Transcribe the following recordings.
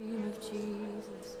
Dream of Jesus.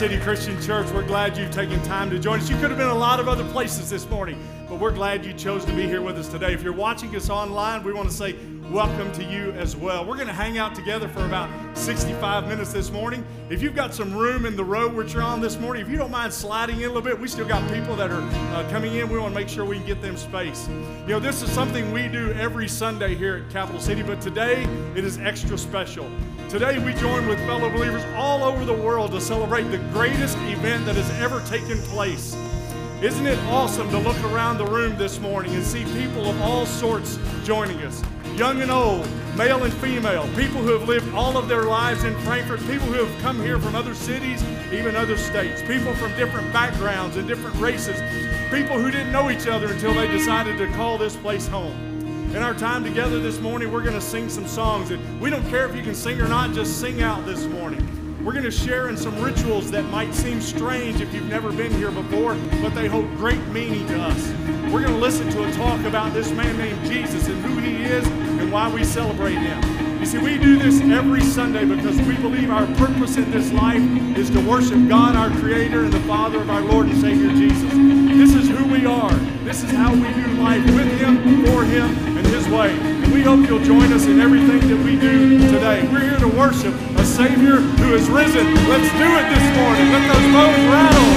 City Christian Church. We're glad you've taken time to join us. You could have been a lot of other places this morning, but we're glad you chose to be here with us today. If you're watching us online, we want to say welcome to you as well. We're going to hang out together for about 65 minutes this morning. If you've got some room in the row which you're on this morning, if you don't mind sliding in a little bit, we still got people that are uh, coming in. We want to make sure we can get them space. You know, this is something we do every Sunday here at Capital City, but today it is extra special. Today we join with fellow believers all over the world to celebrate the greatest event that has ever taken place. Isn't it awesome to look around the room this morning and see people of all sorts joining us? Young and old, male and female, people who have lived all of their lives in Frankfort, people who have come here from other cities, even other states, people from different backgrounds and different races, people who didn't know each other until they decided to call this place home. In our time together this morning, we're going to sing some songs. And we don't care if you can sing or not, just sing out this morning. We're going to share in some rituals that might seem strange if you've never been here before, but they hold great meaning to us. We're going to listen to a talk about this man named Jesus and who he is and why we celebrate him. You see, we do this every Sunday because we believe our purpose in this life is to worship God, our Creator, and the Father of our Lord and Savior Jesus. This is who we are. This is how we do life with Him, for Him, and His way. And we hope you'll join us in everything that we do today. We're here to worship a Savior who is risen. Let's do it this morning. Let those bones rattle.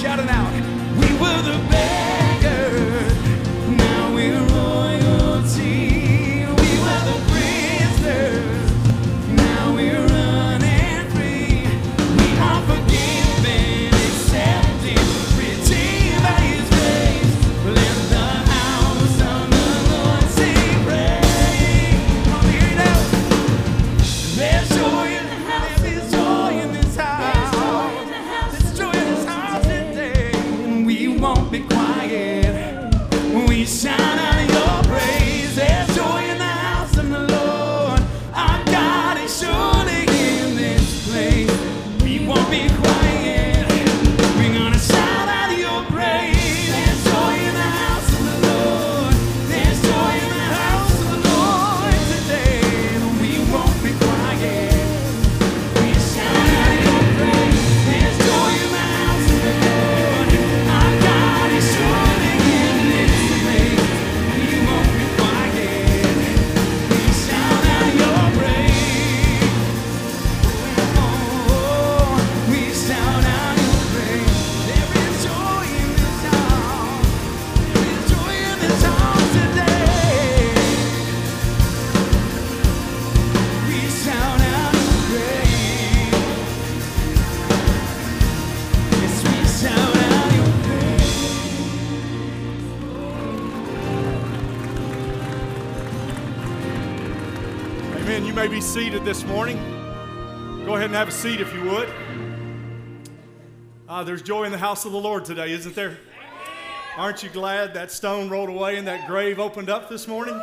Shouting out. We were the beggars, this morning. Go ahead and have a seat if you would. Ah, there's joy in the house of the Lord today, isn't there? Aren't you glad that stone rolled away and that grave opened up this morning?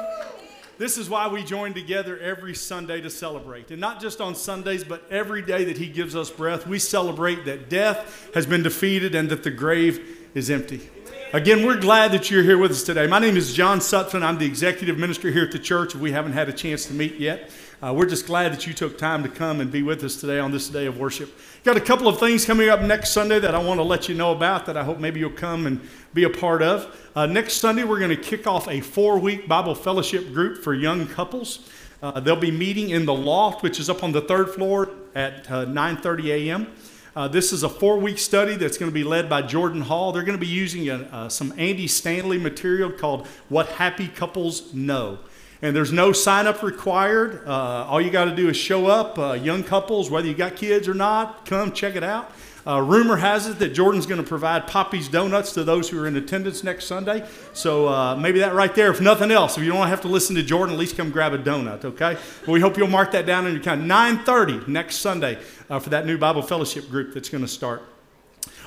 This is why we join together every Sunday to celebrate. And not just on Sundays, but every day that He gives us breath, we celebrate that death has been defeated and that the grave is empty. Again, we're glad that you're here with us today. My name is John Sutphen. I'm the executive minister here at the church. We haven't had a chance to meet yet. Uh, we're just glad that you took time to come and be with us today on this day of worship. Got a couple of things coming up next Sunday that I want to let you know about that I hope maybe you'll come and be a part of. Uh, next Sunday, we're going to kick off a four week Bible fellowship group for young couples. Uh, they'll be meeting in the loft, which is up on the third floor at uh, 9:30 a.m. Uh, this is a four week study that's going to be led by Jordan Hall. They're going to be using a, uh, some Andy Stanley material called What Happy Couples Know. And there's no sign up required. Uh, all you got to do is show up. Uh, young couples, whether you got kids or not, come check it out. Uh, rumor has it that Jordan's going to provide Poppy's Donuts to those who are in attendance next Sunday. So uh, maybe that right there, if nothing else, if you don't have to listen to Jordan, at least come grab a donut, okay? Well, we hope you'll mark that down in your calendar. 9.30 next Sunday uh, for that new Bible fellowship group that's going to start.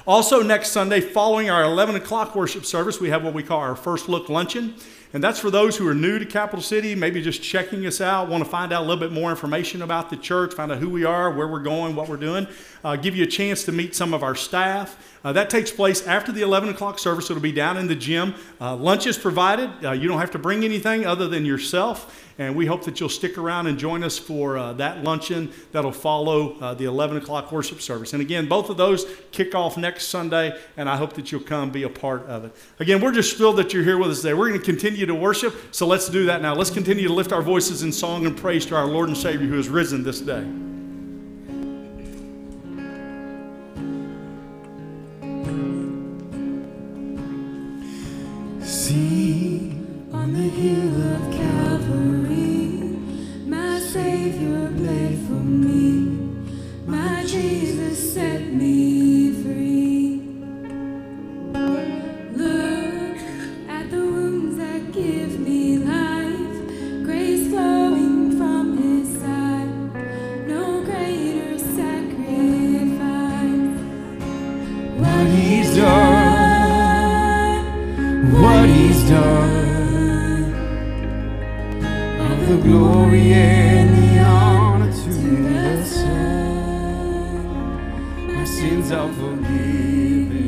Also, next Sunday, following our 11 o'clock worship service, we have what we call our first look luncheon. And that's for those who are new to Capital City, maybe just checking us out, want to find out a little bit more information about the church, find out who we are, where we're going, what we're doing. Uh, give you a chance to meet some of our staff. Uh, that takes place after the 11 o'clock service. It'll be down in the gym. Uh, lunch is provided. Uh, you don't have to bring anything other than yourself. And we hope that you'll stick around and join us for uh, that luncheon that'll follow uh, the 11 o'clock worship service. And again, both of those kick off next Sunday, and I hope that you'll come be a part of it. Again, we're just thrilled that you're here with us today. We're going to continue to worship, so let's do that now. Let's continue to lift our voices in song and praise to our Lord and Savior who has risen this day. See on the hill of Calvary, my Savior bled for me, my Jesus set me free. Look at the wounds that give Of the glory and the honor to the Son. My sins are forgiven.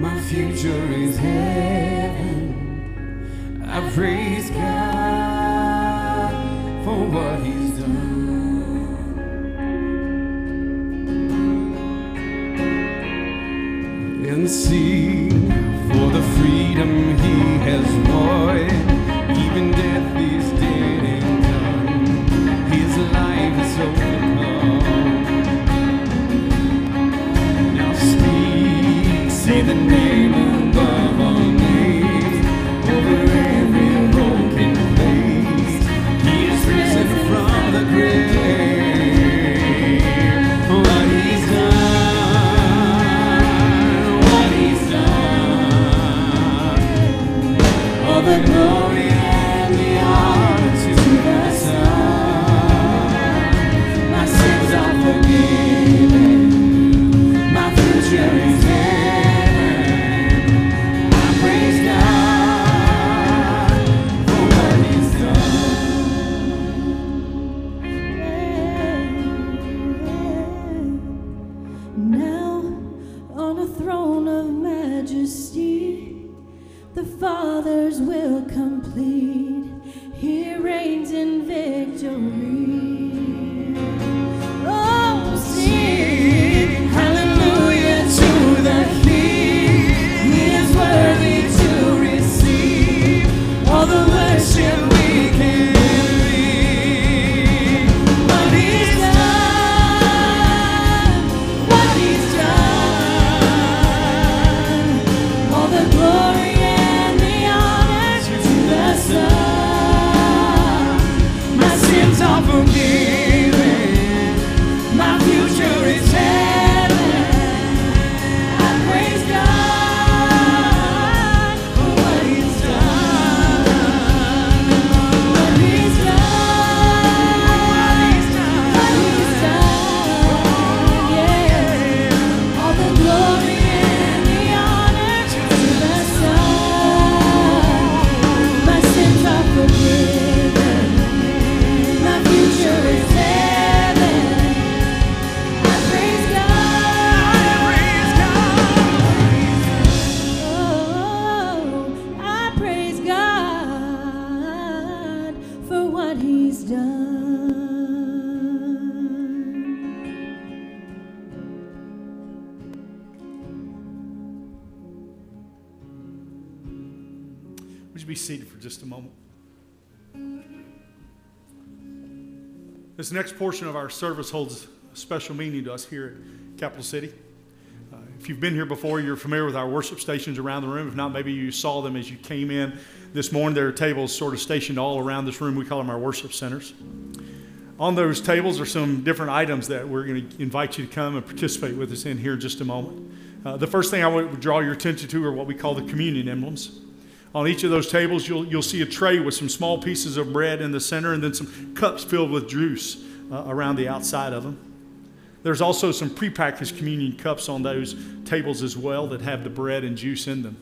My future is heaven. I praise God for what he's done. and for the freedom he has won. Even death is dead and done. His life is overcome. Now speak, say the name next portion of our service holds special meaning to us here at Capital City. Uh, if you've been here before, you're familiar with our worship stations around the room. If not, maybe you saw them as you came in this morning. There are tables sort of stationed all around this room. We call them our worship centers. On those tables are some different items that we're going to invite you to come and participate with us in here in just a moment. Uh, the first thing I would draw your attention to are what we call the communion emblems. On each of those tables, you'll, you'll see a tray with some small pieces of bread in the center and then some cups filled with juice uh, around the outside of them. There's also some prepackaged communion cups on those tables as well that have the bread and juice in them.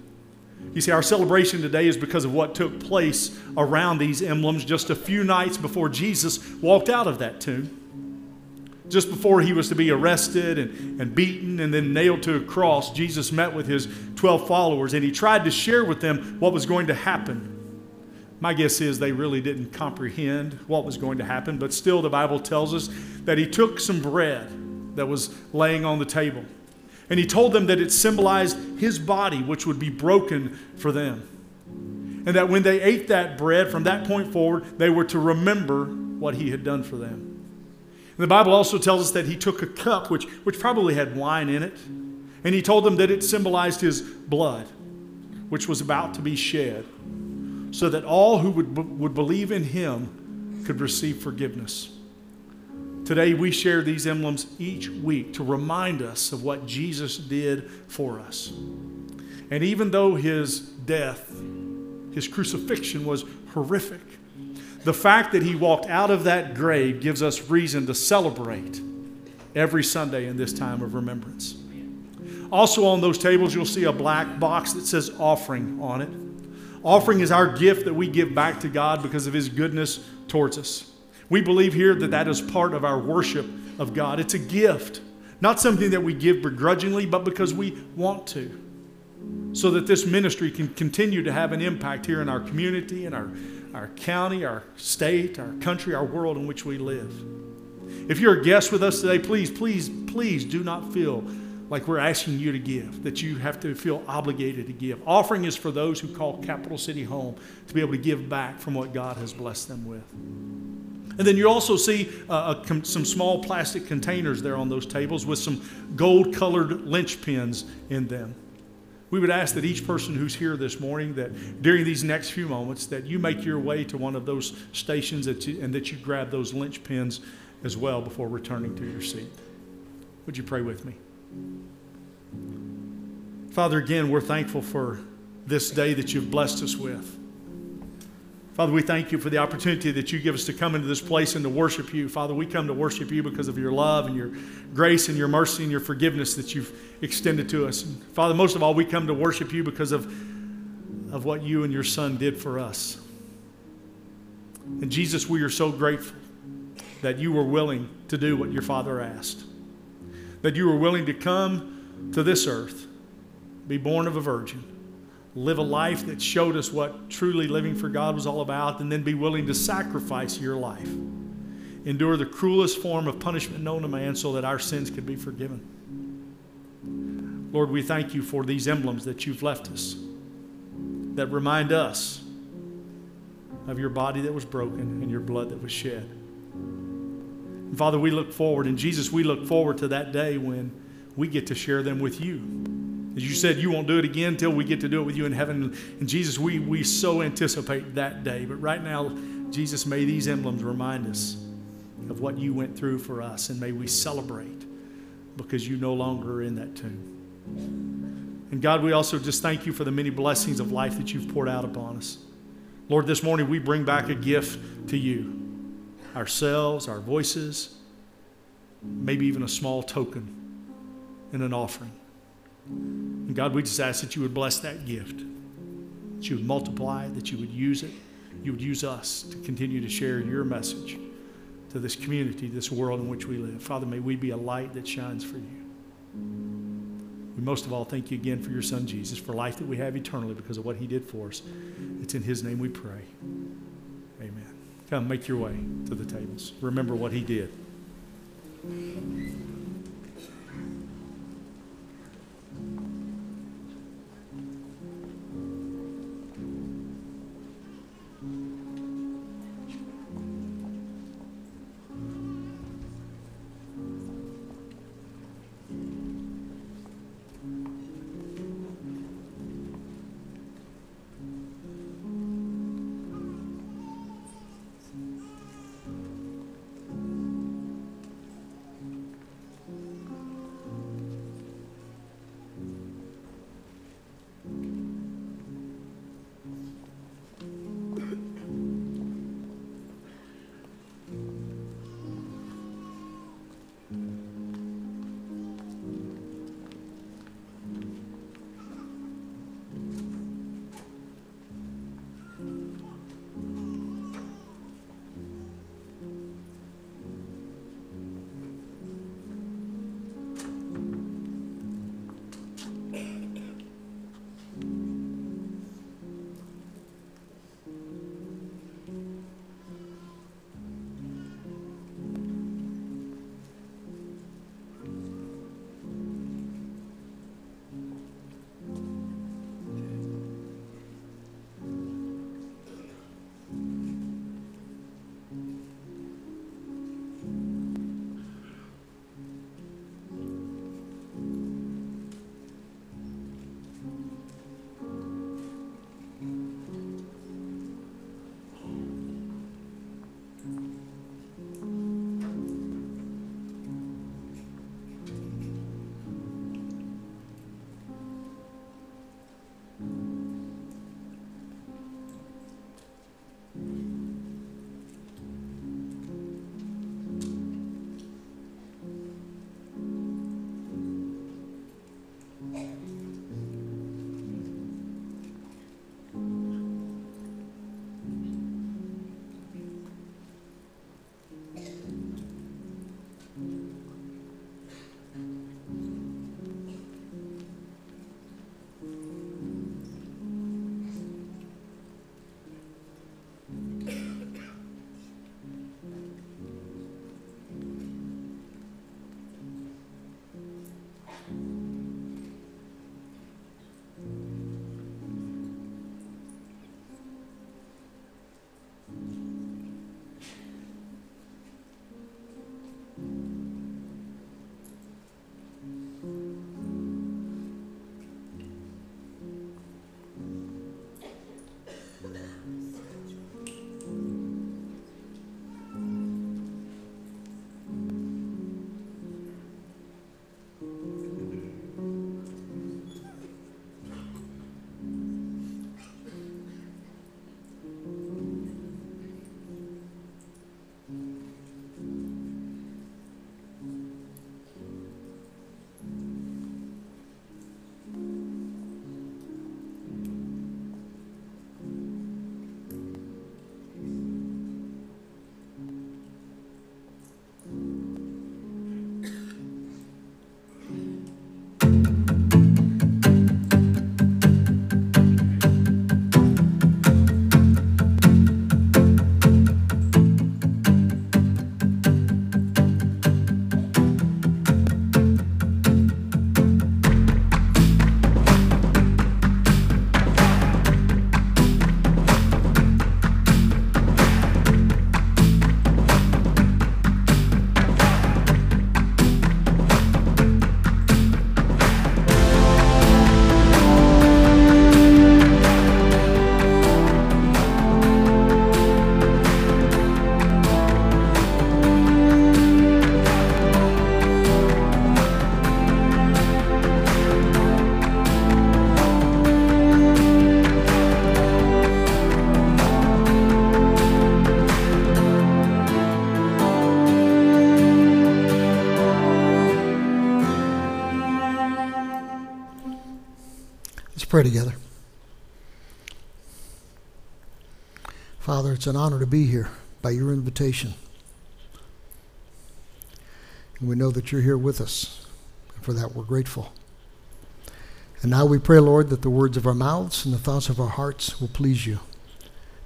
You see, our celebration today is because of what took place around these emblems just a few nights before Jesus walked out of that tomb. Just before he was to be arrested and, and beaten and then nailed to a cross, Jesus met with his 12 followers and he tried to share with them what was going to happen. My guess is they really didn't comprehend what was going to happen, but still, the Bible tells us that he took some bread that was laying on the table and he told them that it symbolized his body, which would be broken for them. And that when they ate that bread from that point forward, they were to remember what he had done for them. And the Bible also tells us that he took a cup, which, which probably had wine in it, and he told them that it symbolized his blood, which was about to be shed, so that all who would, would believe in him could receive forgiveness. Today, we share these emblems each week to remind us of what Jesus did for us. And even though his death, his crucifixion was horrific, the fact that he walked out of that grave gives us reason to celebrate every Sunday in this time of remembrance. Also, on those tables, you'll see a black box that says offering on it. Offering is our gift that we give back to God because of his goodness towards us. We believe here that that is part of our worship of God. It's a gift, not something that we give begrudgingly, but because we want to, so that this ministry can continue to have an impact here in our community, in our, our county, our state, our country, our world in which we live. If you're a guest with us today, please, please, please do not feel like we're asking you to give, that you have to feel obligated to give. Offering is for those who call Capital City home to be able to give back from what God has blessed them with. And then you also see uh, a, some small plastic containers there on those tables with some gold colored linchpins in them. We would ask that each person who's here this morning that during these next few moments that you make your way to one of those stations that you, and that you grab those linchpins as well before returning to your seat. Would you pray with me? Father, again, we're thankful for this day that you've blessed us with. Father, we thank you for the opportunity that you give us to come into this place and to worship you. Father, we come to worship you because of your love and your grace and your mercy and your forgiveness that you've extended to us. And Father, most of all, we come to worship you because of, of what you and your Son did for us. And Jesus, we are so grateful that you were willing to do what your Father asked, that you were willing to come to this earth be born of a virgin, live a life that showed us what truly living for God was all about, and then be willing to sacrifice your life. Endure the cruelest form of punishment known to man so that our sins could be forgiven. Lord, we thank you for these emblems that you've left us that remind us of your body that was broken and your blood that was shed. Father, we look forward, and Jesus, we look forward to that day when we get to share them with you. As you said, you won't do it again until we get to do it with you in heaven. And Jesus, we, we so anticipate that day. But right now, Jesus, may these emblems remind us of what you went through for us, and may we celebrate because you no longer are in that tomb. And God, we also just thank you for the many blessings of life that you've poured out upon us. Lord, this morning we bring back a gift to you ourselves, our voices, maybe even a small token and an offering. And God, we just ask that you would bless that gift, that you would multiply that you would use it, you would use us to continue to share your message to this community, this world in which we live. Father, may we be a light that shines for you. We most of all thank you again for your son Jesus, for life that we have eternally because of what he did for us. It's in his name we pray. Come, make your way to the tables. Remember what he did. Pray together. Father, it's an honor to be here by your invitation. And we know that you're here with us. And for that, we're grateful. And now we pray, Lord, that the words of our mouths and the thoughts of our hearts will please you.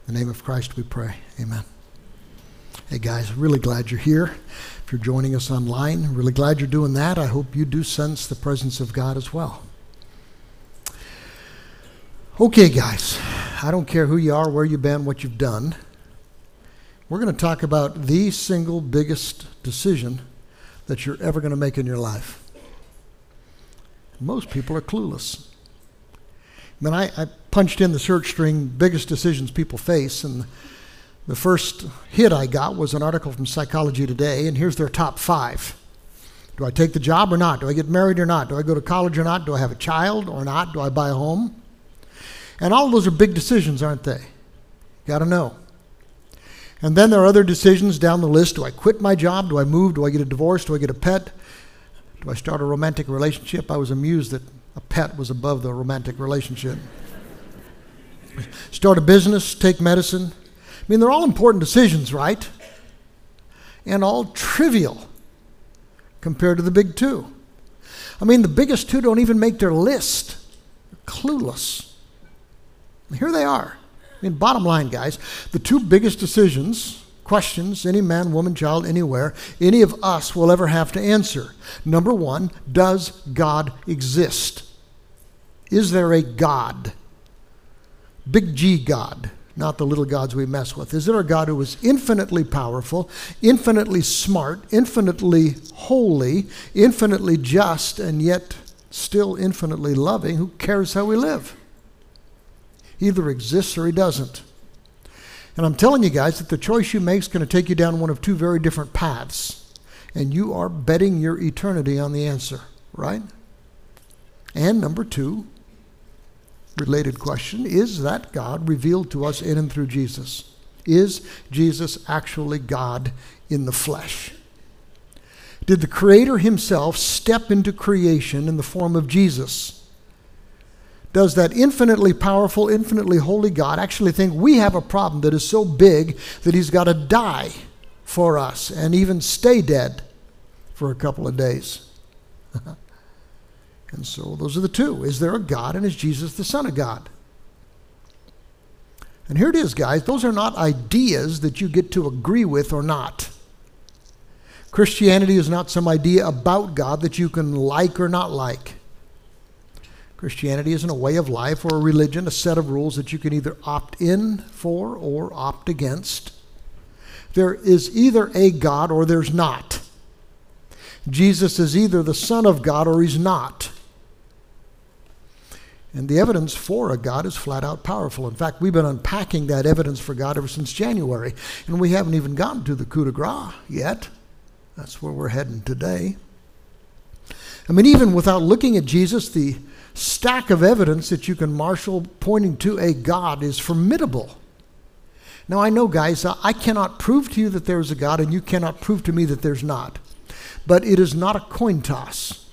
In the name of Christ we pray. Amen. Hey, guys, really glad you're here. If you're joining us online, really glad you're doing that. I hope you do sense the presence of God as well. Okay, guys, I don't care who you are, where you've been, what you've done. We're going to talk about the single biggest decision that you're ever going to make in your life. Most people are clueless. I mean, I, I punched in the search string biggest decisions people face, and the first hit I got was an article from Psychology Today, and here's their top five. Do I take the job or not? Do I get married or not? Do I go to college or not? Do I have a child or not? Do I buy a home? And all of those are big decisions, aren't they? Got to know. And then there are other decisions down the list. Do I quit my job? Do I move? Do I get a divorce? Do I get a pet? Do I start a romantic relationship? I was amused that a pet was above the romantic relationship. start a business, take medicine. I mean, they're all important decisions, right? And all trivial compared to the big two. I mean, the biggest two don't even make their list. They're clueless. Here they are. I mean, bottom line, guys, the two biggest decisions, questions any man, woman, child, anywhere, any of us will ever have to answer. Number one, does God exist? Is there a God? Big G God, not the little gods we mess with. Is there a God who is infinitely powerful, infinitely smart, infinitely holy, infinitely just, and yet still infinitely loving, who cares how we live? Either exists or he doesn't. And I'm telling you guys that the choice you make is going to take you down one of two very different paths. And you are betting your eternity on the answer, right? And number two, related question is that God revealed to us in and through Jesus? Is Jesus actually God in the flesh? Did the Creator Himself step into creation in the form of Jesus? Does that infinitely powerful, infinitely holy God actually think we have a problem that is so big that he's got to die for us and even stay dead for a couple of days? and so those are the two. Is there a God and is Jesus the Son of God? And here it is, guys. Those are not ideas that you get to agree with or not. Christianity is not some idea about God that you can like or not like. Christianity isn't a way of life or a religion, a set of rules that you can either opt in for or opt against. There is either a God or there's not. Jesus is either the Son of God or he's not. And the evidence for a God is flat out powerful. In fact, we've been unpacking that evidence for God ever since January, and we haven't even gotten to the coup de grace yet. That's where we're heading today. I mean, even without looking at Jesus, the stack of evidence that you can marshal pointing to a God is formidable. Now, I know, guys, I cannot prove to you that there is a God, and you cannot prove to me that there's not. But it is not a coin toss.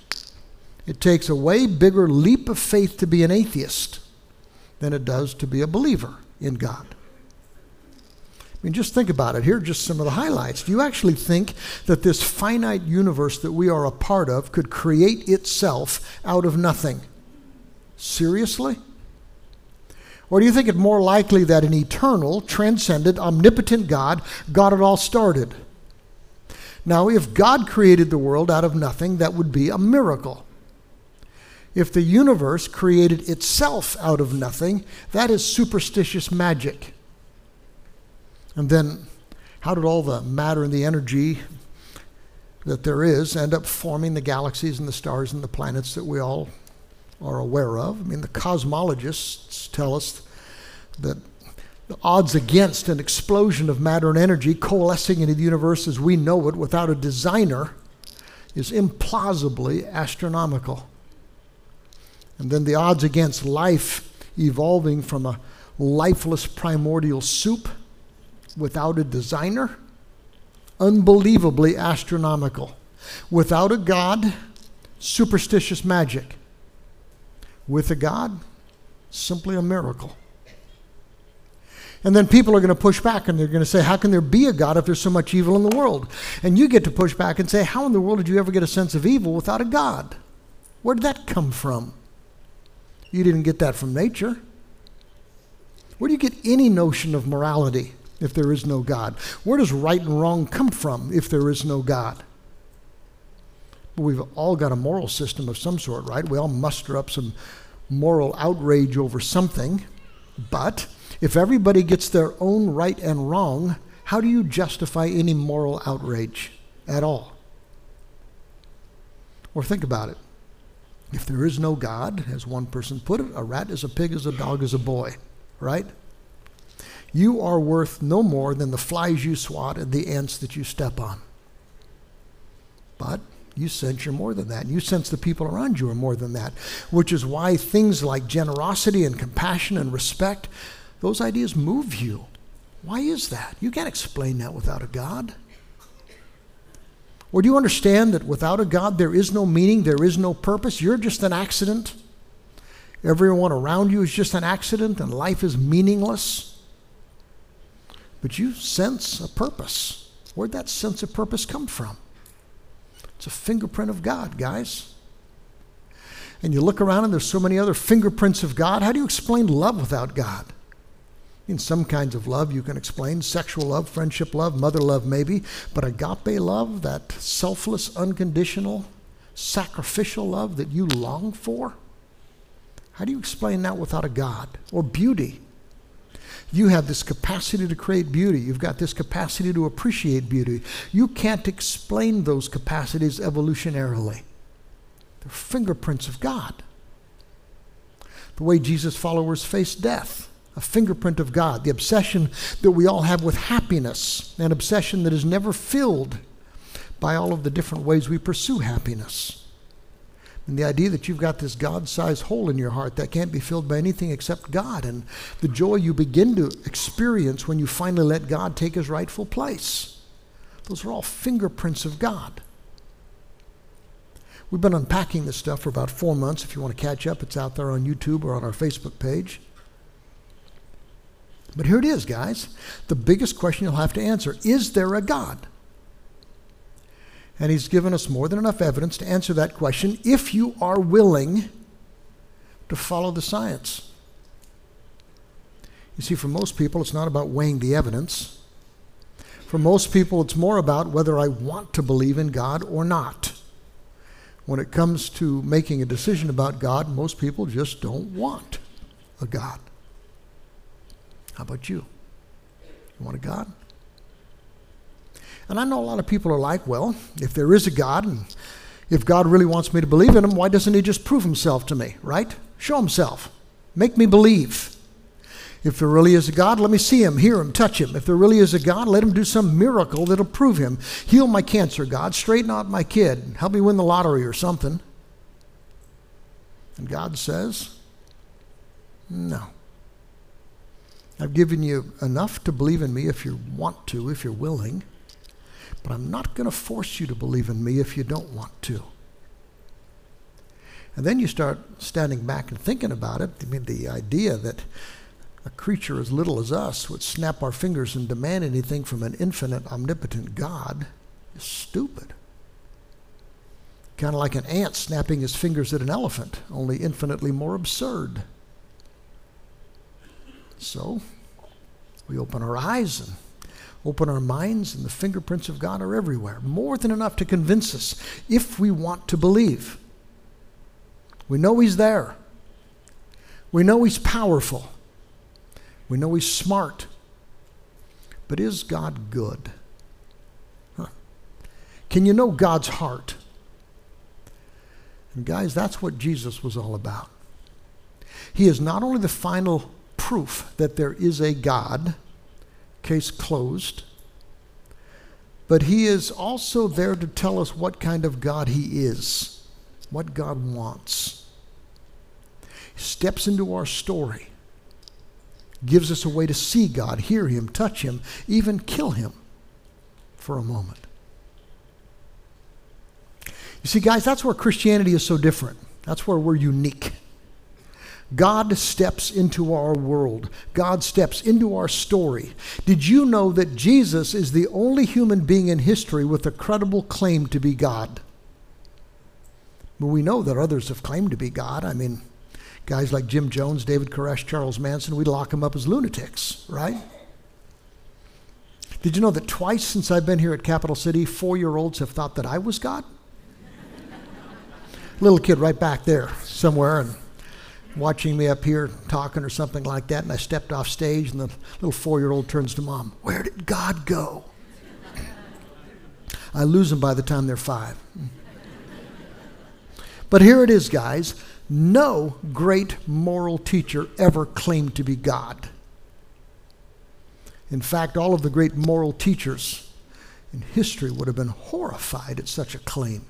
It takes a way bigger leap of faith to be an atheist than it does to be a believer in God. I mean, just think about it. Here are just some of the highlights. Do you actually think that this finite universe that we are a part of could create itself out of nothing? Seriously? Or do you think it more likely that an eternal, transcendent, omnipotent God got it all started? Now, if God created the world out of nothing, that would be a miracle. If the universe created itself out of nothing, that is superstitious magic. And then, how did all the matter and the energy that there is end up forming the galaxies and the stars and the planets that we all are aware of. I mean, the cosmologists tell us that the odds against an explosion of matter and energy coalescing into the universe as we know it without a designer is implausibly astronomical. And then the odds against life evolving from a lifeless primordial soup without a designer, unbelievably astronomical. Without a God, superstitious magic with a God, Simply a miracle. And then people are going to push back and they're going to say, How can there be a God if there's so much evil in the world? And you get to push back and say, How in the world did you ever get a sense of evil without a God? Where did that come from? You didn't get that from nature. Where do you get any notion of morality if there is no God? Where does right and wrong come from if there is no God? We've all got a moral system of some sort, right? We all muster up some moral outrage over something. But if everybody gets their own right and wrong, how do you justify any moral outrage at all? Or think about it. If there is no God, as one person put it, a rat is a pig, as a dog is a boy, right? You are worth no more than the flies you swat and the ants that you step on. But you sense you're more than that. You sense the people around you are more than that, which is why things like generosity and compassion and respect, those ideas move you. Why is that? You can't explain that without a God. Or do you understand that without a God, there is no meaning, there is no purpose? You're just an accident. Everyone around you is just an accident, and life is meaningless. But you sense a purpose. Where'd that sense of purpose come from? It's a fingerprint of God, guys. And you look around and there's so many other fingerprints of God. How do you explain love without God? In some kinds of love, you can explain sexual love, friendship love, mother love, maybe. But agape love, that selfless, unconditional, sacrificial love that you long for, how do you explain that without a God? Or beauty. You have this capacity to create beauty. You've got this capacity to appreciate beauty. You can't explain those capacities evolutionarily. They're fingerprints of God. The way Jesus' followers face death, a fingerprint of God. The obsession that we all have with happiness, an obsession that is never filled by all of the different ways we pursue happiness. And the idea that you've got this God sized hole in your heart that can't be filled by anything except God, and the joy you begin to experience when you finally let God take his rightful place. Those are all fingerprints of God. We've been unpacking this stuff for about four months. If you want to catch up, it's out there on YouTube or on our Facebook page. But here it is, guys. The biggest question you'll have to answer is there a God? And he's given us more than enough evidence to answer that question if you are willing to follow the science. You see, for most people, it's not about weighing the evidence. For most people, it's more about whether I want to believe in God or not. When it comes to making a decision about God, most people just don't want a God. How about you? You want a God? And I know a lot of people are like, well, if there is a God and if God really wants me to believe in him, why doesn't he just prove himself to me, right? Show himself. Make me believe. If there really is a God, let me see him, hear him, touch him. If there really is a God, let him do some miracle that'll prove him. Heal my cancer, God. Straighten out my kid. Help me win the lottery or something. And God says, no. I've given you enough to believe in me if you want to, if you're willing. But I'm not going to force you to believe in me if you don't want to. And then you start standing back and thinking about it. I mean, the idea that a creature as little as us would snap our fingers and demand anything from an infinite, omnipotent God is stupid. Kind of like an ant snapping his fingers at an elephant, only infinitely more absurd. So, we open our eyes and open our minds, and the fingerprints of God are everywhere. More than enough to convince us if we want to believe. We know He's there. We know He's powerful. We know He's smart. But is God good? Huh. Can you know God's heart? And guys, that's what Jesus was all about. He is not only the final proof that there is a God, case closed. But he is also there to tell us what kind of God he is, what God wants. He steps into our story, gives us a way to see God, hear him, touch him, even kill him for a moment. You see, guys, that's where Christianity is so different. That's where we're unique. God steps into our world. God steps into our story. Did you know that Jesus is the only human being in history with a credible claim to be God? But we know that others have claimed to be God. I mean, guys like Jim Jones, David Koresh, Charles Manson, we lock them up as lunatics, right? Did you know that twice since I've been here at Capital City, four year olds have thought that I was God? Little kid right back there somewhere, and watching me up here talking or something like that, and I stepped off stage, and the little four year old turns to mom, Where did God go? I lose them by the time they're five. But here it is, guys. No great moral teacher ever claimed to be God. In fact, all of the great moral teachers in history would have been horrified at such a claim.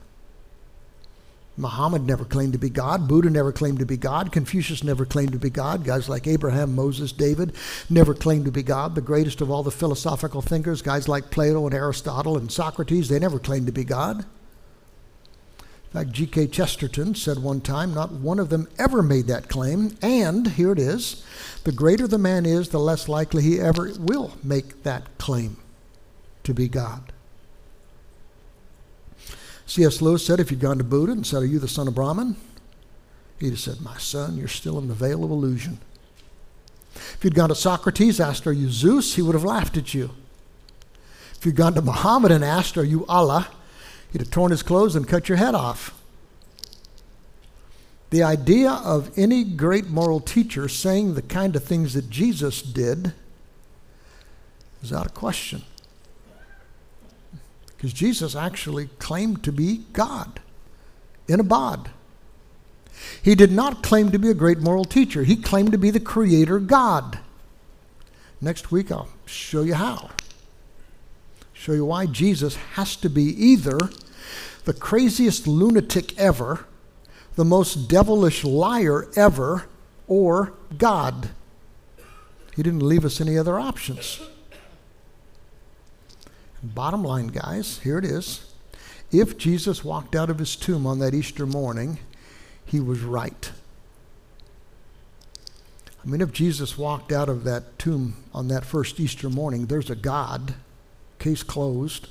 Muhammad never claimed to be God. Buddha never claimed to be God. Confucius never claimed to be God. Guys like Abraham, Moses, David never claimed to be God. The greatest of all the philosophical thinkers, guys like Plato and Aristotle and Socrates, they never claimed to be God. In fact, G.K. Chesterton said one time, not one of them ever made that claim. And here it is the greater the man is, the less likely he ever will make that claim to be God. C.S. Lewis said if you'd gone to Buddha and said, Are you the son of Brahman? He'd have said, My son, you're still in the veil of illusion. If you'd gone to Socrates, asked, Are you Zeus? he would have laughed at you. If you'd gone to Muhammad and asked, Are you Allah? he'd have torn his clothes and cut your head off. The idea of any great moral teacher saying the kind of things that Jesus did is out of question. Because Jesus actually claimed to be God in a bod. He did not claim to be a great moral teacher, he claimed to be the creator God. Next week, I'll show you how. Show you why Jesus has to be either the craziest lunatic ever, the most devilish liar ever, or God. He didn't leave us any other options. Bottom line, guys, here it is. If Jesus walked out of his tomb on that Easter morning, he was right. I mean, if Jesus walked out of that tomb on that first Easter morning, there's a God, case closed.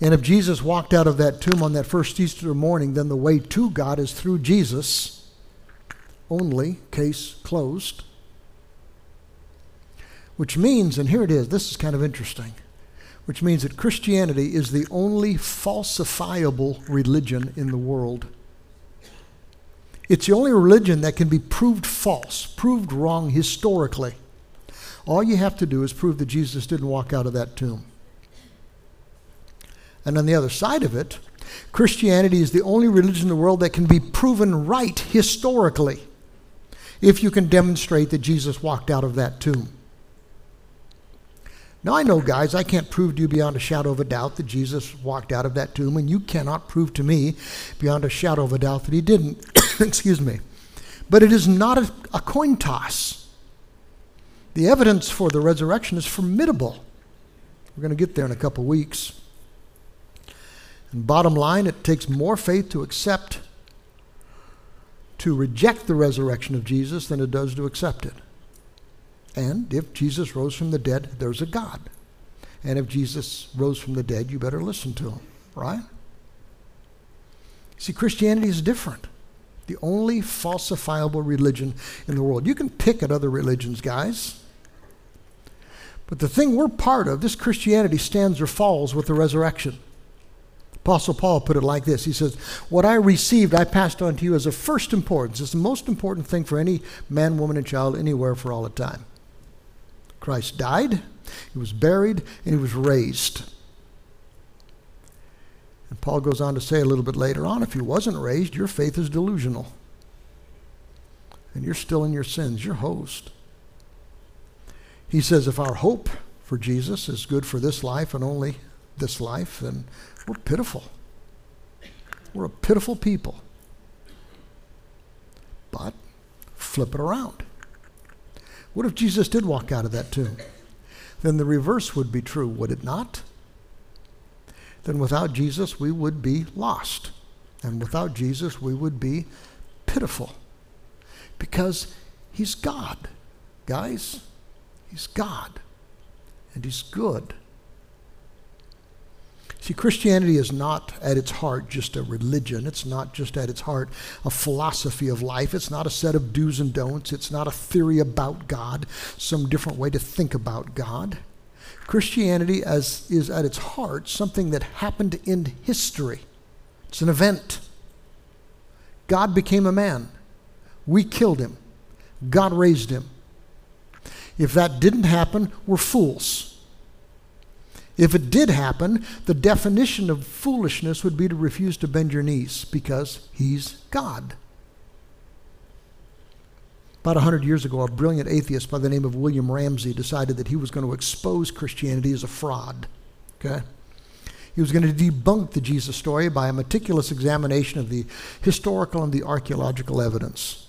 And if Jesus walked out of that tomb on that first Easter morning, then the way to God is through Jesus only, case closed. Which means, and here it is, this is kind of interesting which means that Christianity is the only falsifiable religion in the world. It's the only religion that can be proved false, proved wrong historically. All you have to do is prove that Jesus didn't walk out of that tomb. And on the other side of it, Christianity is the only religion in the world that can be proven right historically if you can demonstrate that Jesus walked out of that tomb. Now, I know, guys, I can't prove to you beyond a shadow of a doubt that Jesus walked out of that tomb, and you cannot prove to me beyond a shadow of a doubt that he didn't. Excuse me. But it is not a, a coin toss. The evidence for the resurrection is formidable. We're going to get there in a couple weeks. And bottom line, it takes more faith to accept, to reject the resurrection of Jesus than it does to accept it. And if Jesus rose from the dead, there's a God. And if Jesus rose from the dead, you better listen to him, right? See, Christianity is different. The only falsifiable religion in the world. You can pick at other religions, guys. But the thing we're part of, this Christianity stands or falls with the resurrection. Apostle Paul put it like this He says, What I received, I passed on to you as of first importance. It's the most important thing for any man, woman, and child anywhere for all the time. Christ died, he was buried, and he was raised. And Paul goes on to say a little bit later on if he wasn't raised, your faith is delusional. And you're still in your sins. You're host. He says if our hope for Jesus is good for this life and only this life, then we're pitiful. We're a pitiful people. But flip it around. What if Jesus did walk out of that tomb? Then the reverse would be true, would it not? Then without Jesus, we would be lost. And without Jesus, we would be pitiful. Because he's God, guys. He's God. And he's good. See, Christianity is not at its heart just a religion. It's not just at its heart a philosophy of life. It's not a set of do's and don'ts. It's not a theory about God, some different way to think about God. Christianity as, is at its heart something that happened in history. It's an event. God became a man. We killed him. God raised him. If that didn't happen, we're fools. If it did happen, the definition of foolishness would be to refuse to bend your knees because he's God. About 100 years ago, a brilliant atheist by the name of William Ramsay decided that he was going to expose Christianity as a fraud. Okay? He was going to debunk the Jesus story by a meticulous examination of the historical and the archaeological evidence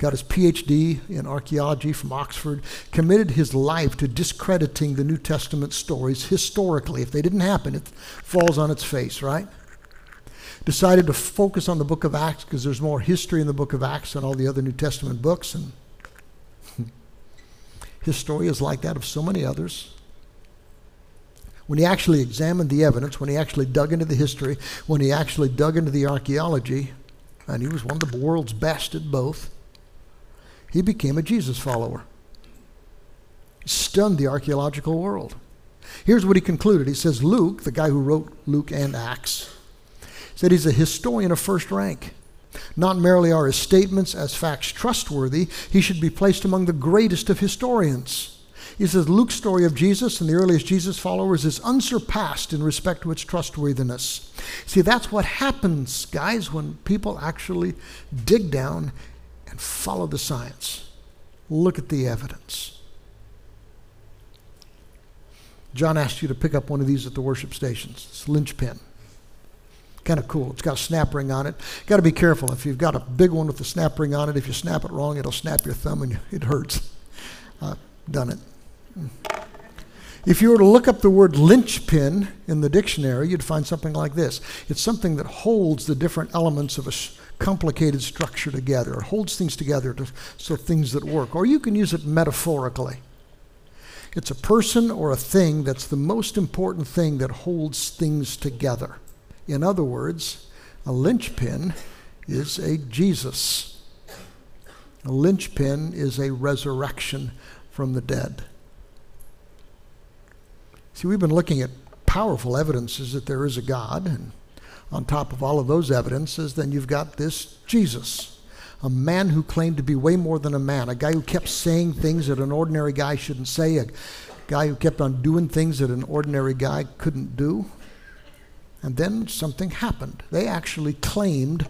got his PhD in archaeology from Oxford, committed his life to discrediting the New Testament stories historically. If they didn't happen, it falls on its face, right? Decided to focus on the book of Acts because there's more history in the book of Acts than all the other New Testament books. And his story is like that of so many others. When he actually examined the evidence, when he actually dug into the history, when he actually dug into the archaeology, and he was one of the world's best at both, he became a Jesus follower. Stunned the archaeological world. Here's what he concluded. He says Luke, the guy who wrote Luke and Acts, said he's a historian of first rank. Not merely are his statements as facts trustworthy, he should be placed among the greatest of historians. He says Luke's story of Jesus and the earliest Jesus followers is unsurpassed in respect to its trustworthiness. See, that's what happens, guys, when people actually dig down and follow the science. Look at the evidence. John asked you to pick up one of these at the worship stations. It's linchpin. Kind of cool. It's got a snap ring on it. Got to be careful. If you've got a big one with a snap ring on it, if you snap it wrong, it'll snap your thumb and it hurts. I've done it. If you were to look up the word linchpin in the dictionary, you'd find something like this it's something that holds the different elements of a complicated structure together. It holds things together to, so things that work. Or you can use it metaphorically. It's a person or a thing that's the most important thing that holds things together. In other words, a linchpin is a Jesus. A linchpin is a resurrection from the dead. See, we've been looking at powerful evidences that there is a God, and on top of all of those evidences, then you've got this Jesus, a man who claimed to be way more than a man, a guy who kept saying things that an ordinary guy shouldn't say, a guy who kept on doing things that an ordinary guy couldn't do. And then something happened. They actually claimed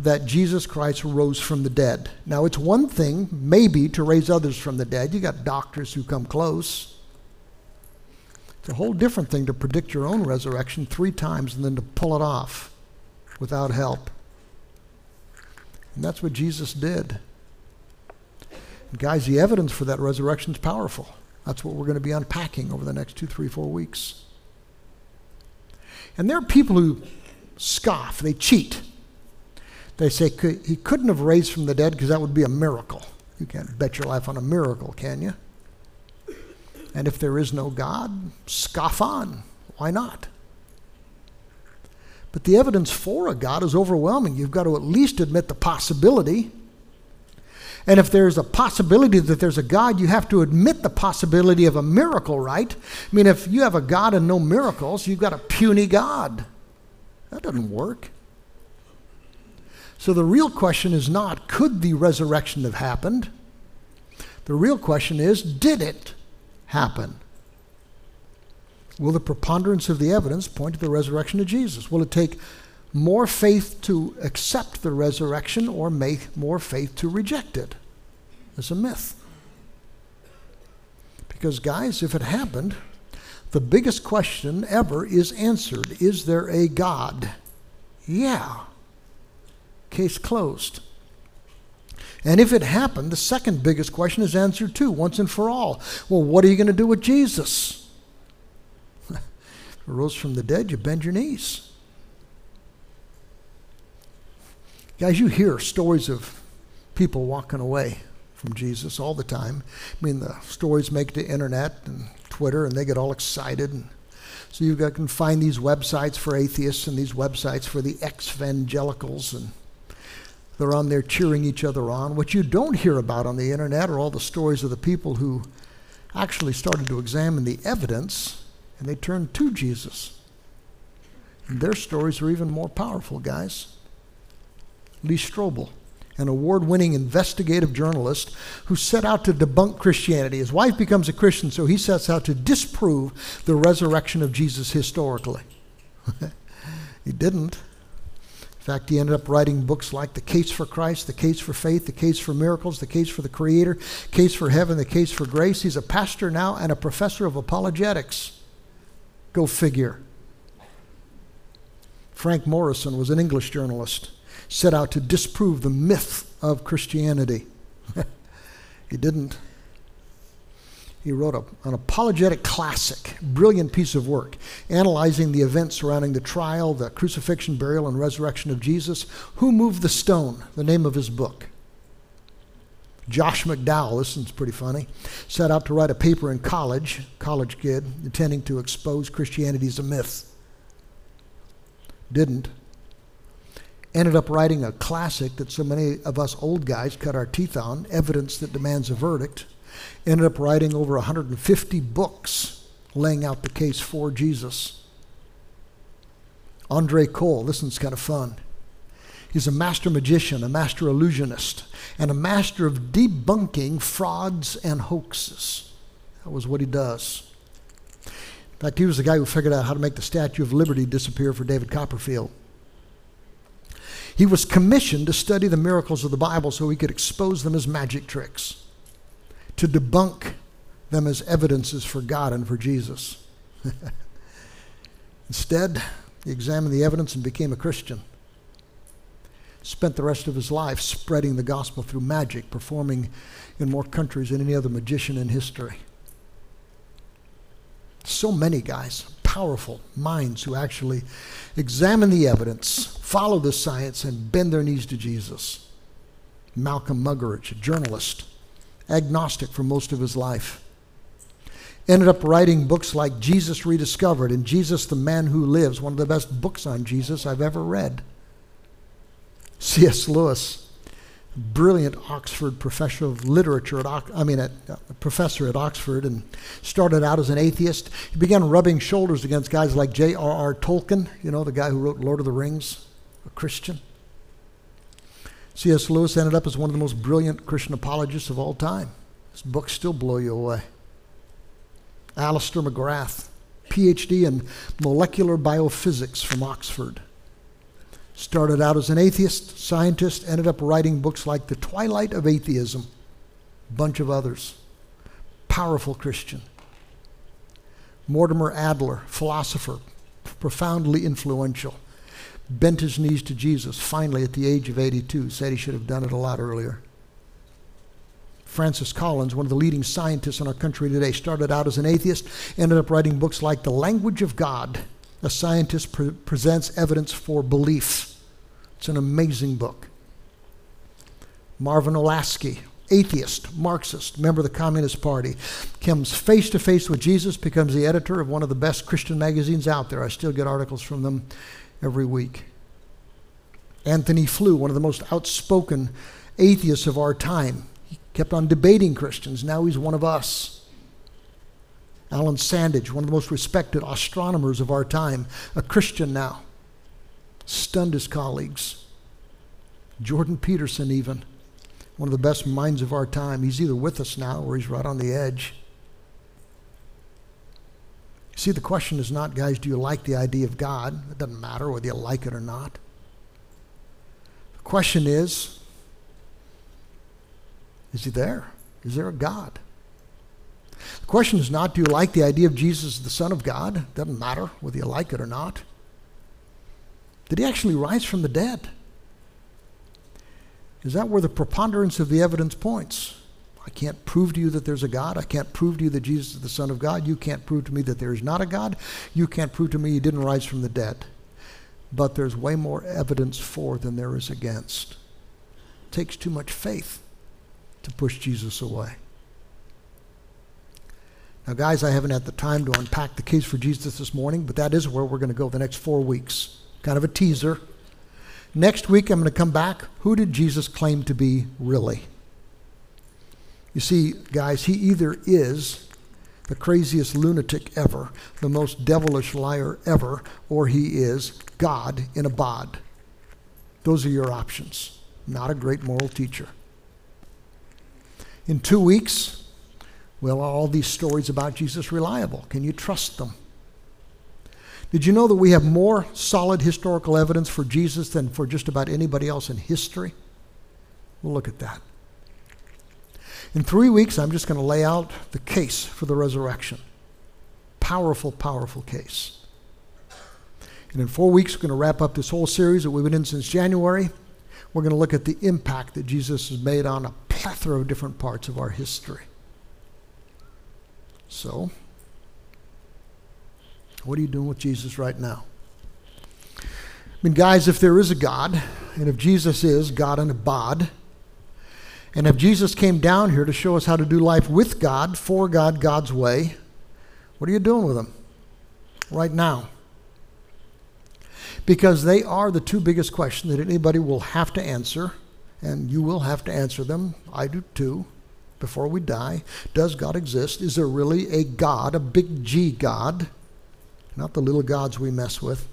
that Jesus Christ rose from the dead. Now, it's one thing, maybe, to raise others from the dead. You got doctors who come close. It's a whole different thing to predict your own resurrection three times and then to pull it off without help. And that's what Jesus did. And guys, the evidence for that resurrection is powerful. That's what we're going to be unpacking over the next two, three, four weeks. And there are people who scoff, they cheat. They say he couldn't have raised from the dead because that would be a miracle. You can't bet your life on a miracle, can you? And if there is no God, scoff on. Why not? But the evidence for a God is overwhelming. You've got to at least admit the possibility. And if there's a possibility that there's a God, you have to admit the possibility of a miracle, right? I mean, if you have a God and no miracles, you've got a puny God. That doesn't work. So the real question is not could the resurrection have happened? The real question is did it? Happen? Will the preponderance of the evidence point to the resurrection of Jesus? Will it take more faith to accept the resurrection or make more faith to reject it? It's a myth. Because, guys, if it happened, the biggest question ever is answered Is there a God? Yeah. Case closed. And if it happened, the second biggest question is answered too, once and for all. Well, what are you going to do with Jesus? rose from the dead, you bend your knees. Guys, you hear stories of people walking away from Jesus all the time. I mean, the stories make the internet and Twitter, and they get all excited. And so you can find these websites for atheists and these websites for the ex-evangelicals, and they're on there cheering each other on. What you don't hear about on the internet are all the stories of the people who actually started to examine the evidence and they turned to Jesus. And their stories are even more powerful, guys. Lee Strobel, an award winning investigative journalist who set out to debunk Christianity. His wife becomes a Christian, so he sets out to disprove the resurrection of Jesus historically. he didn't. Fact, he ended up writing books like The Case for Christ, The Case for Faith, The Case for Miracles, The Case for the Creator, Case for Heaven, The Case for Grace. He's a pastor now and a professor of apologetics. Go figure. Frank Morison was an English journalist, set out to disprove the myth of Christianity. he didn't. He wrote a, an apologetic classic, brilliant piece of work, analyzing the events surrounding the trial, the crucifixion, burial, and resurrection of Jesus. Who Moved the Stone? The name of his book. Josh McDowell, this one's pretty funny, set out to write a paper in college, college kid, intending to expose Christianity as a myth. Didn't. Ended up writing a classic that so many of us old guys cut our teeth on, Evidence That Demands a Verdict. Ended up writing over 150 books laying out the case for Jesus. Andre Cole, this one's kind of fun. He's a master magician, a master illusionist, and a master of debunking frauds and hoaxes. That was what he does. In fact, he was the guy who figured out how to make the Statue of Liberty disappear for David Copperfield. He was commissioned to study the miracles of the Bible so he could expose them as magic tricks, to debunk them as evidences for God and for Jesus. Instead, he examined the evidence and became a Christian spent the rest of his life spreading the gospel through magic, performing in more countries than any other magician in history. So many guys, powerful minds who actually examine the evidence, follow the science, and bend their knees to Jesus. Malcolm Muggeridge, a journalist, agnostic for most of his life. Ended up writing books like Jesus Rediscovered and Jesus the Man Who Lives, one of the best books on Jesus I've ever read. C.S. Lewis, brilliant Oxford professor of literature at I mean, at, uh, professor at Oxford, and started out as an atheist. He began rubbing shoulders against guys like J.R.R. Tolkien, you know, the guy who wrote Lord of the Rings, a Christian. C.S. Lewis ended up as one of the most brilliant Christian apologists of all time. His books still blow you away. Alister McGrath, PhD in molecular biophysics from Oxford. Started out as an atheist, scientist, ended up writing books like The Twilight of Atheism, a bunch of others. Powerful Christian. Mortimer Adler, philosopher, profoundly influential, bent his knees to Jesus finally at the age of 82, said he should have done it a lot earlier. Francis Collins, one of the leading scientists in our country today, started out as an atheist, ended up writing books like The Language of God a scientist pre- presents evidence for belief. It's an amazing book. Marvin Olasky, atheist, Marxist, member of the Communist Party, comes face to face with Jesus, becomes the editor of one of the best Christian magazines out there. I still get articles from them every week. Antony Flew, one of the most outspoken atheists of our time, he kept on debating Christians. Now he's one of us. Allan Sandage, one of the most respected astronomers of our time, a Christian now, stunned his colleagues. Jordan Peterson, even, one of the best minds of our time, he's either with us now or he's right on the edge. See, the question is not, guys, do you like the idea of God? It doesn't matter whether you like it or not. The question is, is he there? Is there a God? The question is not, do you like the idea of Jesus, the Son of God? It doesn't matter whether you like it or not. Did he actually rise from the dead? Is that where the preponderance of the evidence points? I can't prove to you that there's a God. I can't prove to you that Jesus is the Son of God. You can't prove to me that there is not a God. You can't prove to me he didn't rise from the dead. But there's way more evidence for than there is against. It takes too much faith to push Jesus away. Now, guys, I haven't had the time to unpack the case for Jesus this morning, but that is where we're going to go the next four weeks. Kind of a teaser. Next week, I'm going to come back. Who did Jesus claim to be really? You see, guys, he either is the craziest lunatic ever, the most devilish liar ever, or he is God in a bod. Those are your options. Not a great moral teacher. In two weeks, well, are all these stories about Jesus reliable? Can you trust them? Did you know that we have more solid historical evidence for Jesus than for just about anybody else in history? We'll look at that. In three weeks, I'm just going to lay out the case for the resurrection. Powerful, powerful case. And in four weeks, we're going to wrap up this whole series that we've been in since January. We're going to look at the impact that Jesus has made on a plethora of different parts of our history. So, what are you doing with Jesus right now? I mean, guys, if there is a God, and if Jesus is God in a bod, and if Jesus came down here to show us how to do life with God, for God, God's way, what are you doing with them right now? Because they are the two biggest questions that anybody will have to answer, and you will have to answer them. I do too before we die. Does God exist? Is there really a God, a big G God? Not the little gods we mess with.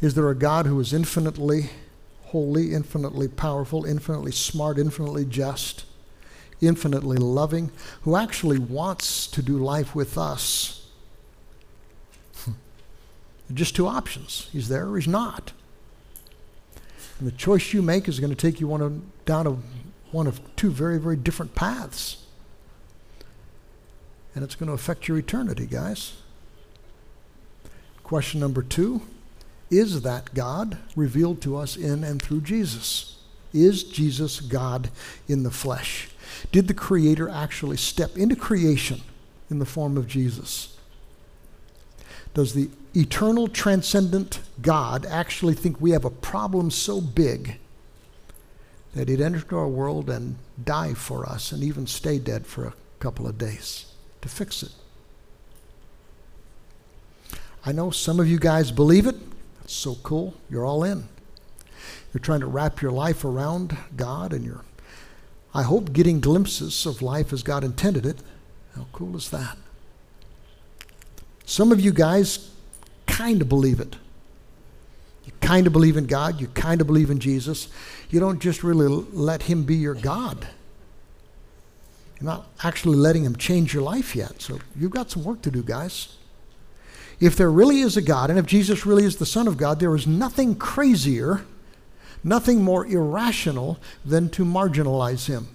Is there a God who is infinitely holy, infinitely powerful, infinitely smart, infinitely just, infinitely loving, who actually wants to do life with us? Hmm. Just two options. He's there or he's not. And the choice you make is going to take you one of, down a one of two very, very different paths. And it's going to affect your eternity, guys. Question number two Is that God revealed to us in and through Jesus? Is Jesus God in the flesh? Did the Creator actually step into creation in the form of Jesus? Does the eternal, transcendent God actually think we have a problem so big that he'd enter into our world and die for us and even stay dead for a couple of days to fix it. I know some of you guys believe it. So cool. You're all in. You're trying to wrap your life around God and you're, I hope, getting glimpses of life as God intended it. How cool is that? Some of you guys kind of believe it. You kind of believe in God, you kind of believe in Jesus. You don't just really let Him be your God. You're not actually letting Him change your life yet. So you've got some work to do, guys. If there really is a God, and if Jesus really is the Son of God, there is nothing crazier, nothing more irrational than to marginalize Him.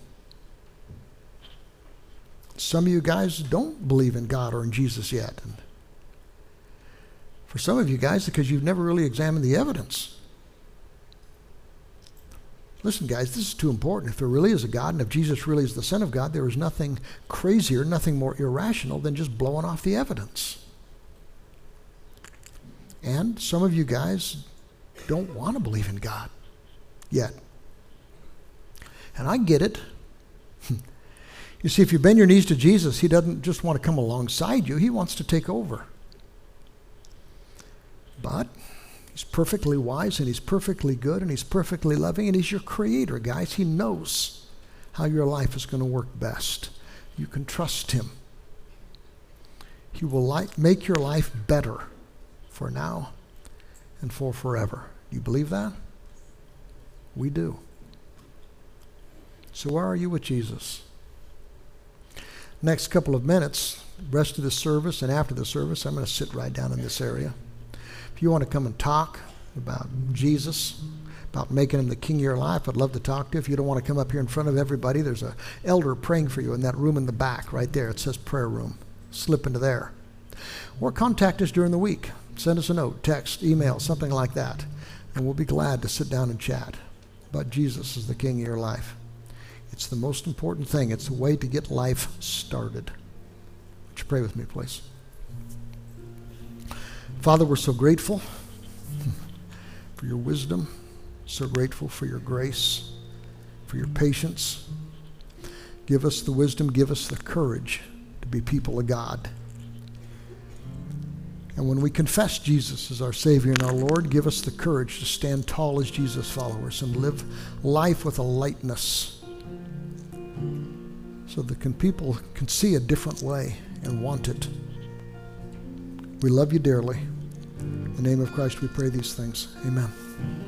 Some of you guys don't believe in God or in Jesus yet. And for some of you guys, because you've never really examined the evidence. Listen, guys, this is too important. If there really is a God and if Jesus really is the Son of God, there is nothing crazier, nothing more irrational than just blowing off the evidence. And some of you guys don't want to believe in God yet. And I get it. you see, if you bend your knees to Jesus, He doesn't just want to come alongside you, He wants to take over. But He's perfectly wise and He's perfectly good and He's perfectly loving and He's your creator, guys. He knows how your life is going to work best. You can trust Him. He will li- make your life better for now and for forever. You believe that? We do. So, where are you with Jesus? Next couple of minutes, rest of the service and after the service, I'm going to sit right down in this area. If you want to come and talk about Jesus, about making him the king of your life, I'd love to talk to you. If you don't want to come up here in front of everybody, there's an elder praying for you in that room in the back right there. It says prayer room. Slip into there. Or contact us during the week. Send us a note, text, email, something like that, and we'll be glad to sit down and chat about Jesus as the King of your life. It's the most important thing, it's the way to get life started. Would you pray with me, please? Father, we're so grateful for your wisdom, so grateful for your grace, for your patience. Give us the wisdom, give us the courage to be people of God. And when we confess Jesus as our Savior and our Lord, give us the courage to stand tall as Jesus followers and live life with a lightness so that people can see a different way and want it. We love you dearly. In the name of Christ, we pray these things. Amen.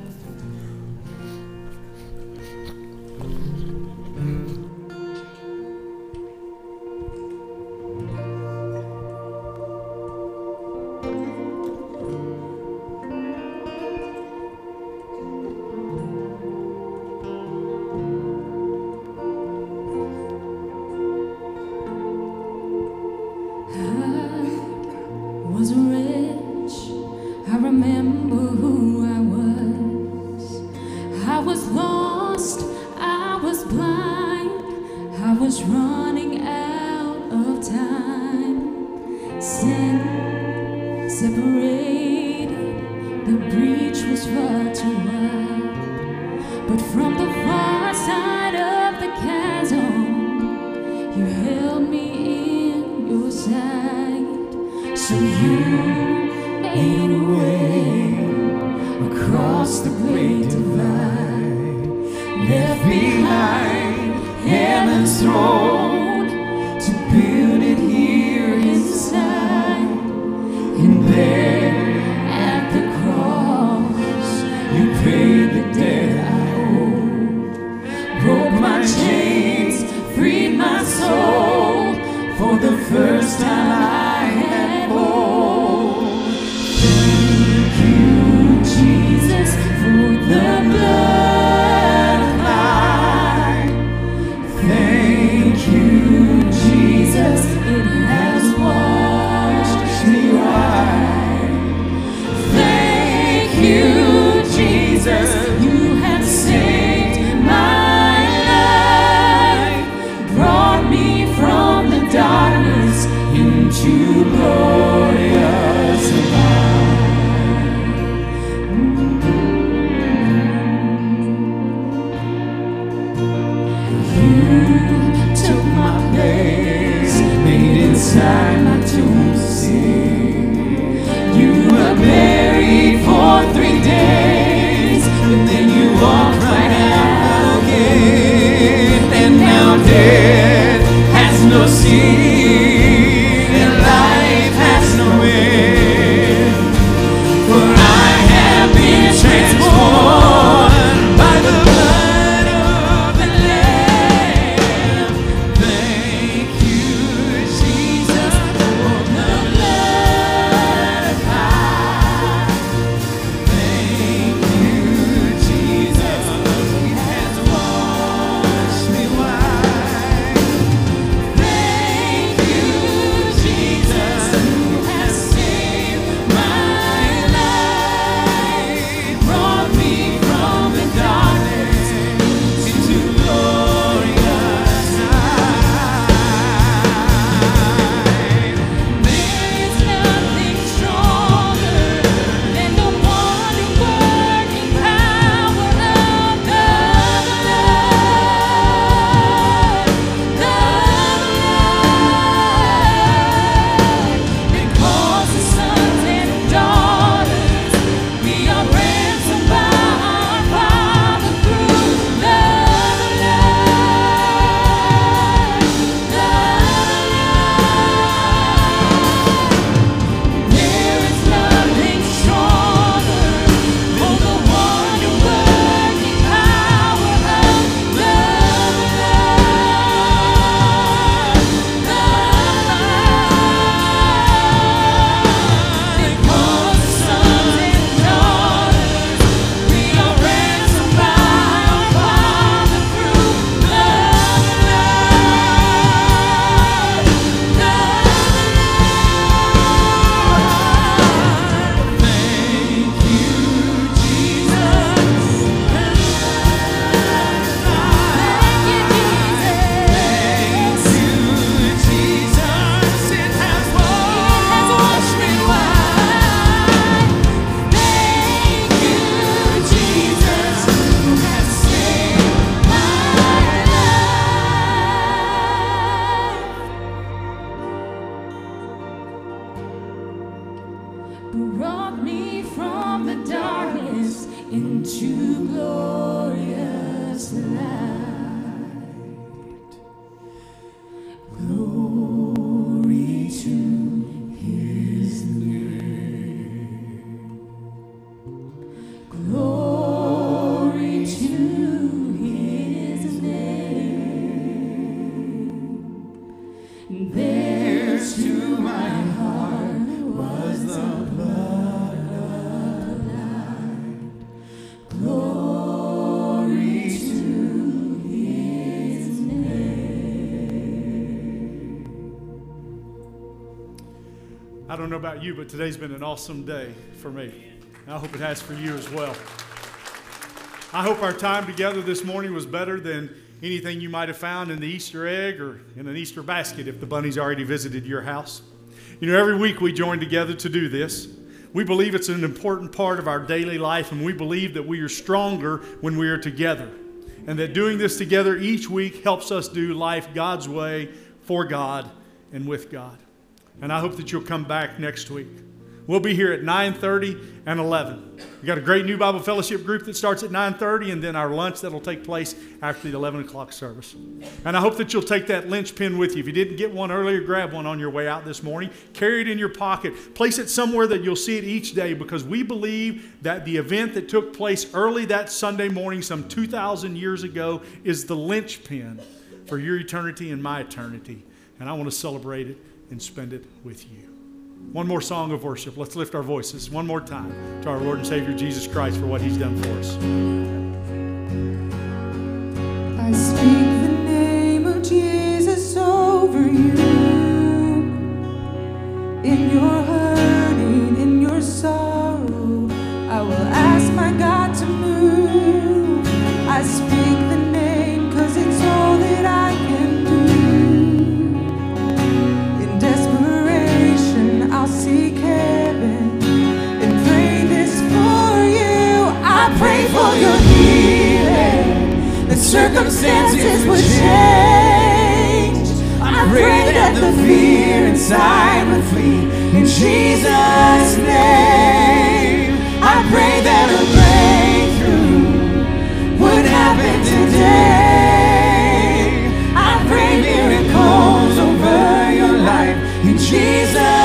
Know about you, but today's been an awesome day for me. And I hope it has for you as well. I hope our time together this morning was better than anything you might have found in the Easter egg or in an Easter basket if the bunny's already visited your house. You know, every week we join together to do this. We believe it's an important part of our daily life, and we believe that we are stronger when we are together. And that doing this together each week helps us do life God's way, for God, and with God. And I hope that you'll come back next week. We'll be here at 9:30 and 11. We got a great new Bible fellowship group that starts at 9:30, and then our lunch that'll take place after the 11 o'clock service. And I hope that you'll take that linchpin with you. If you didn't get one earlier, grab one on your way out this morning. Carry it in your pocket. Place it somewhere that you'll see it each day, because we believe that the event that took place early that Sunday morning, some 2,000 years ago, is the linchpin for your eternity and my eternity. And I want to celebrate it and spend it with you. One more song of worship. Let's lift our voices one more time to our Lord and Savior Jesus Christ for what He's done for us. I speak the name of Jesus over you. Circumstances would change. I pray that the fear inside would flee. In Jesus' name, I pray that a breakthrough would happen today. I pray miracles over your life. In Jesus'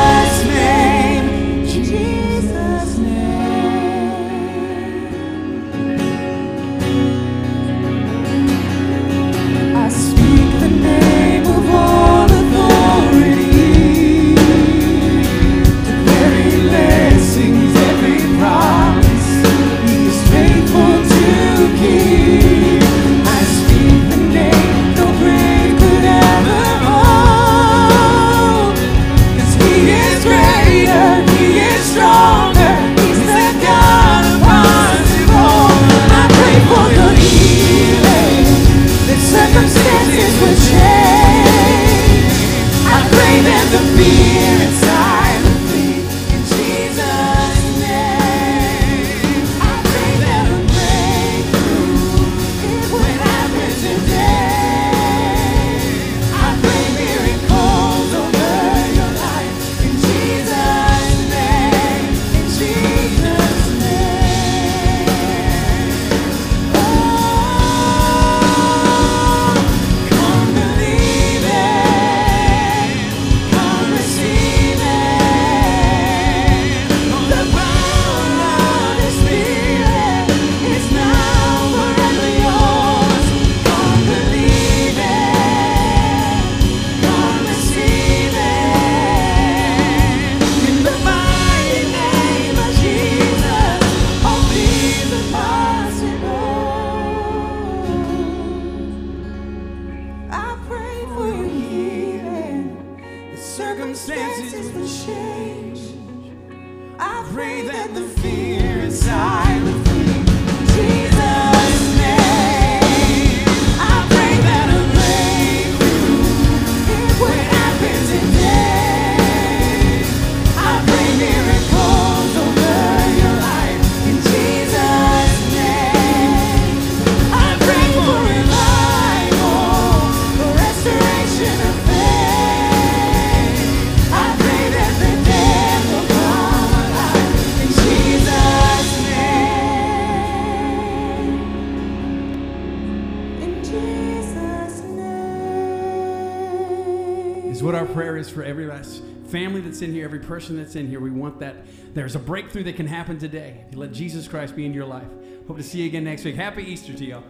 there's a breakthrough that can happen today. You let Jesus Christ be in your life. Hope to see you again next week. Happy Easter to y'all.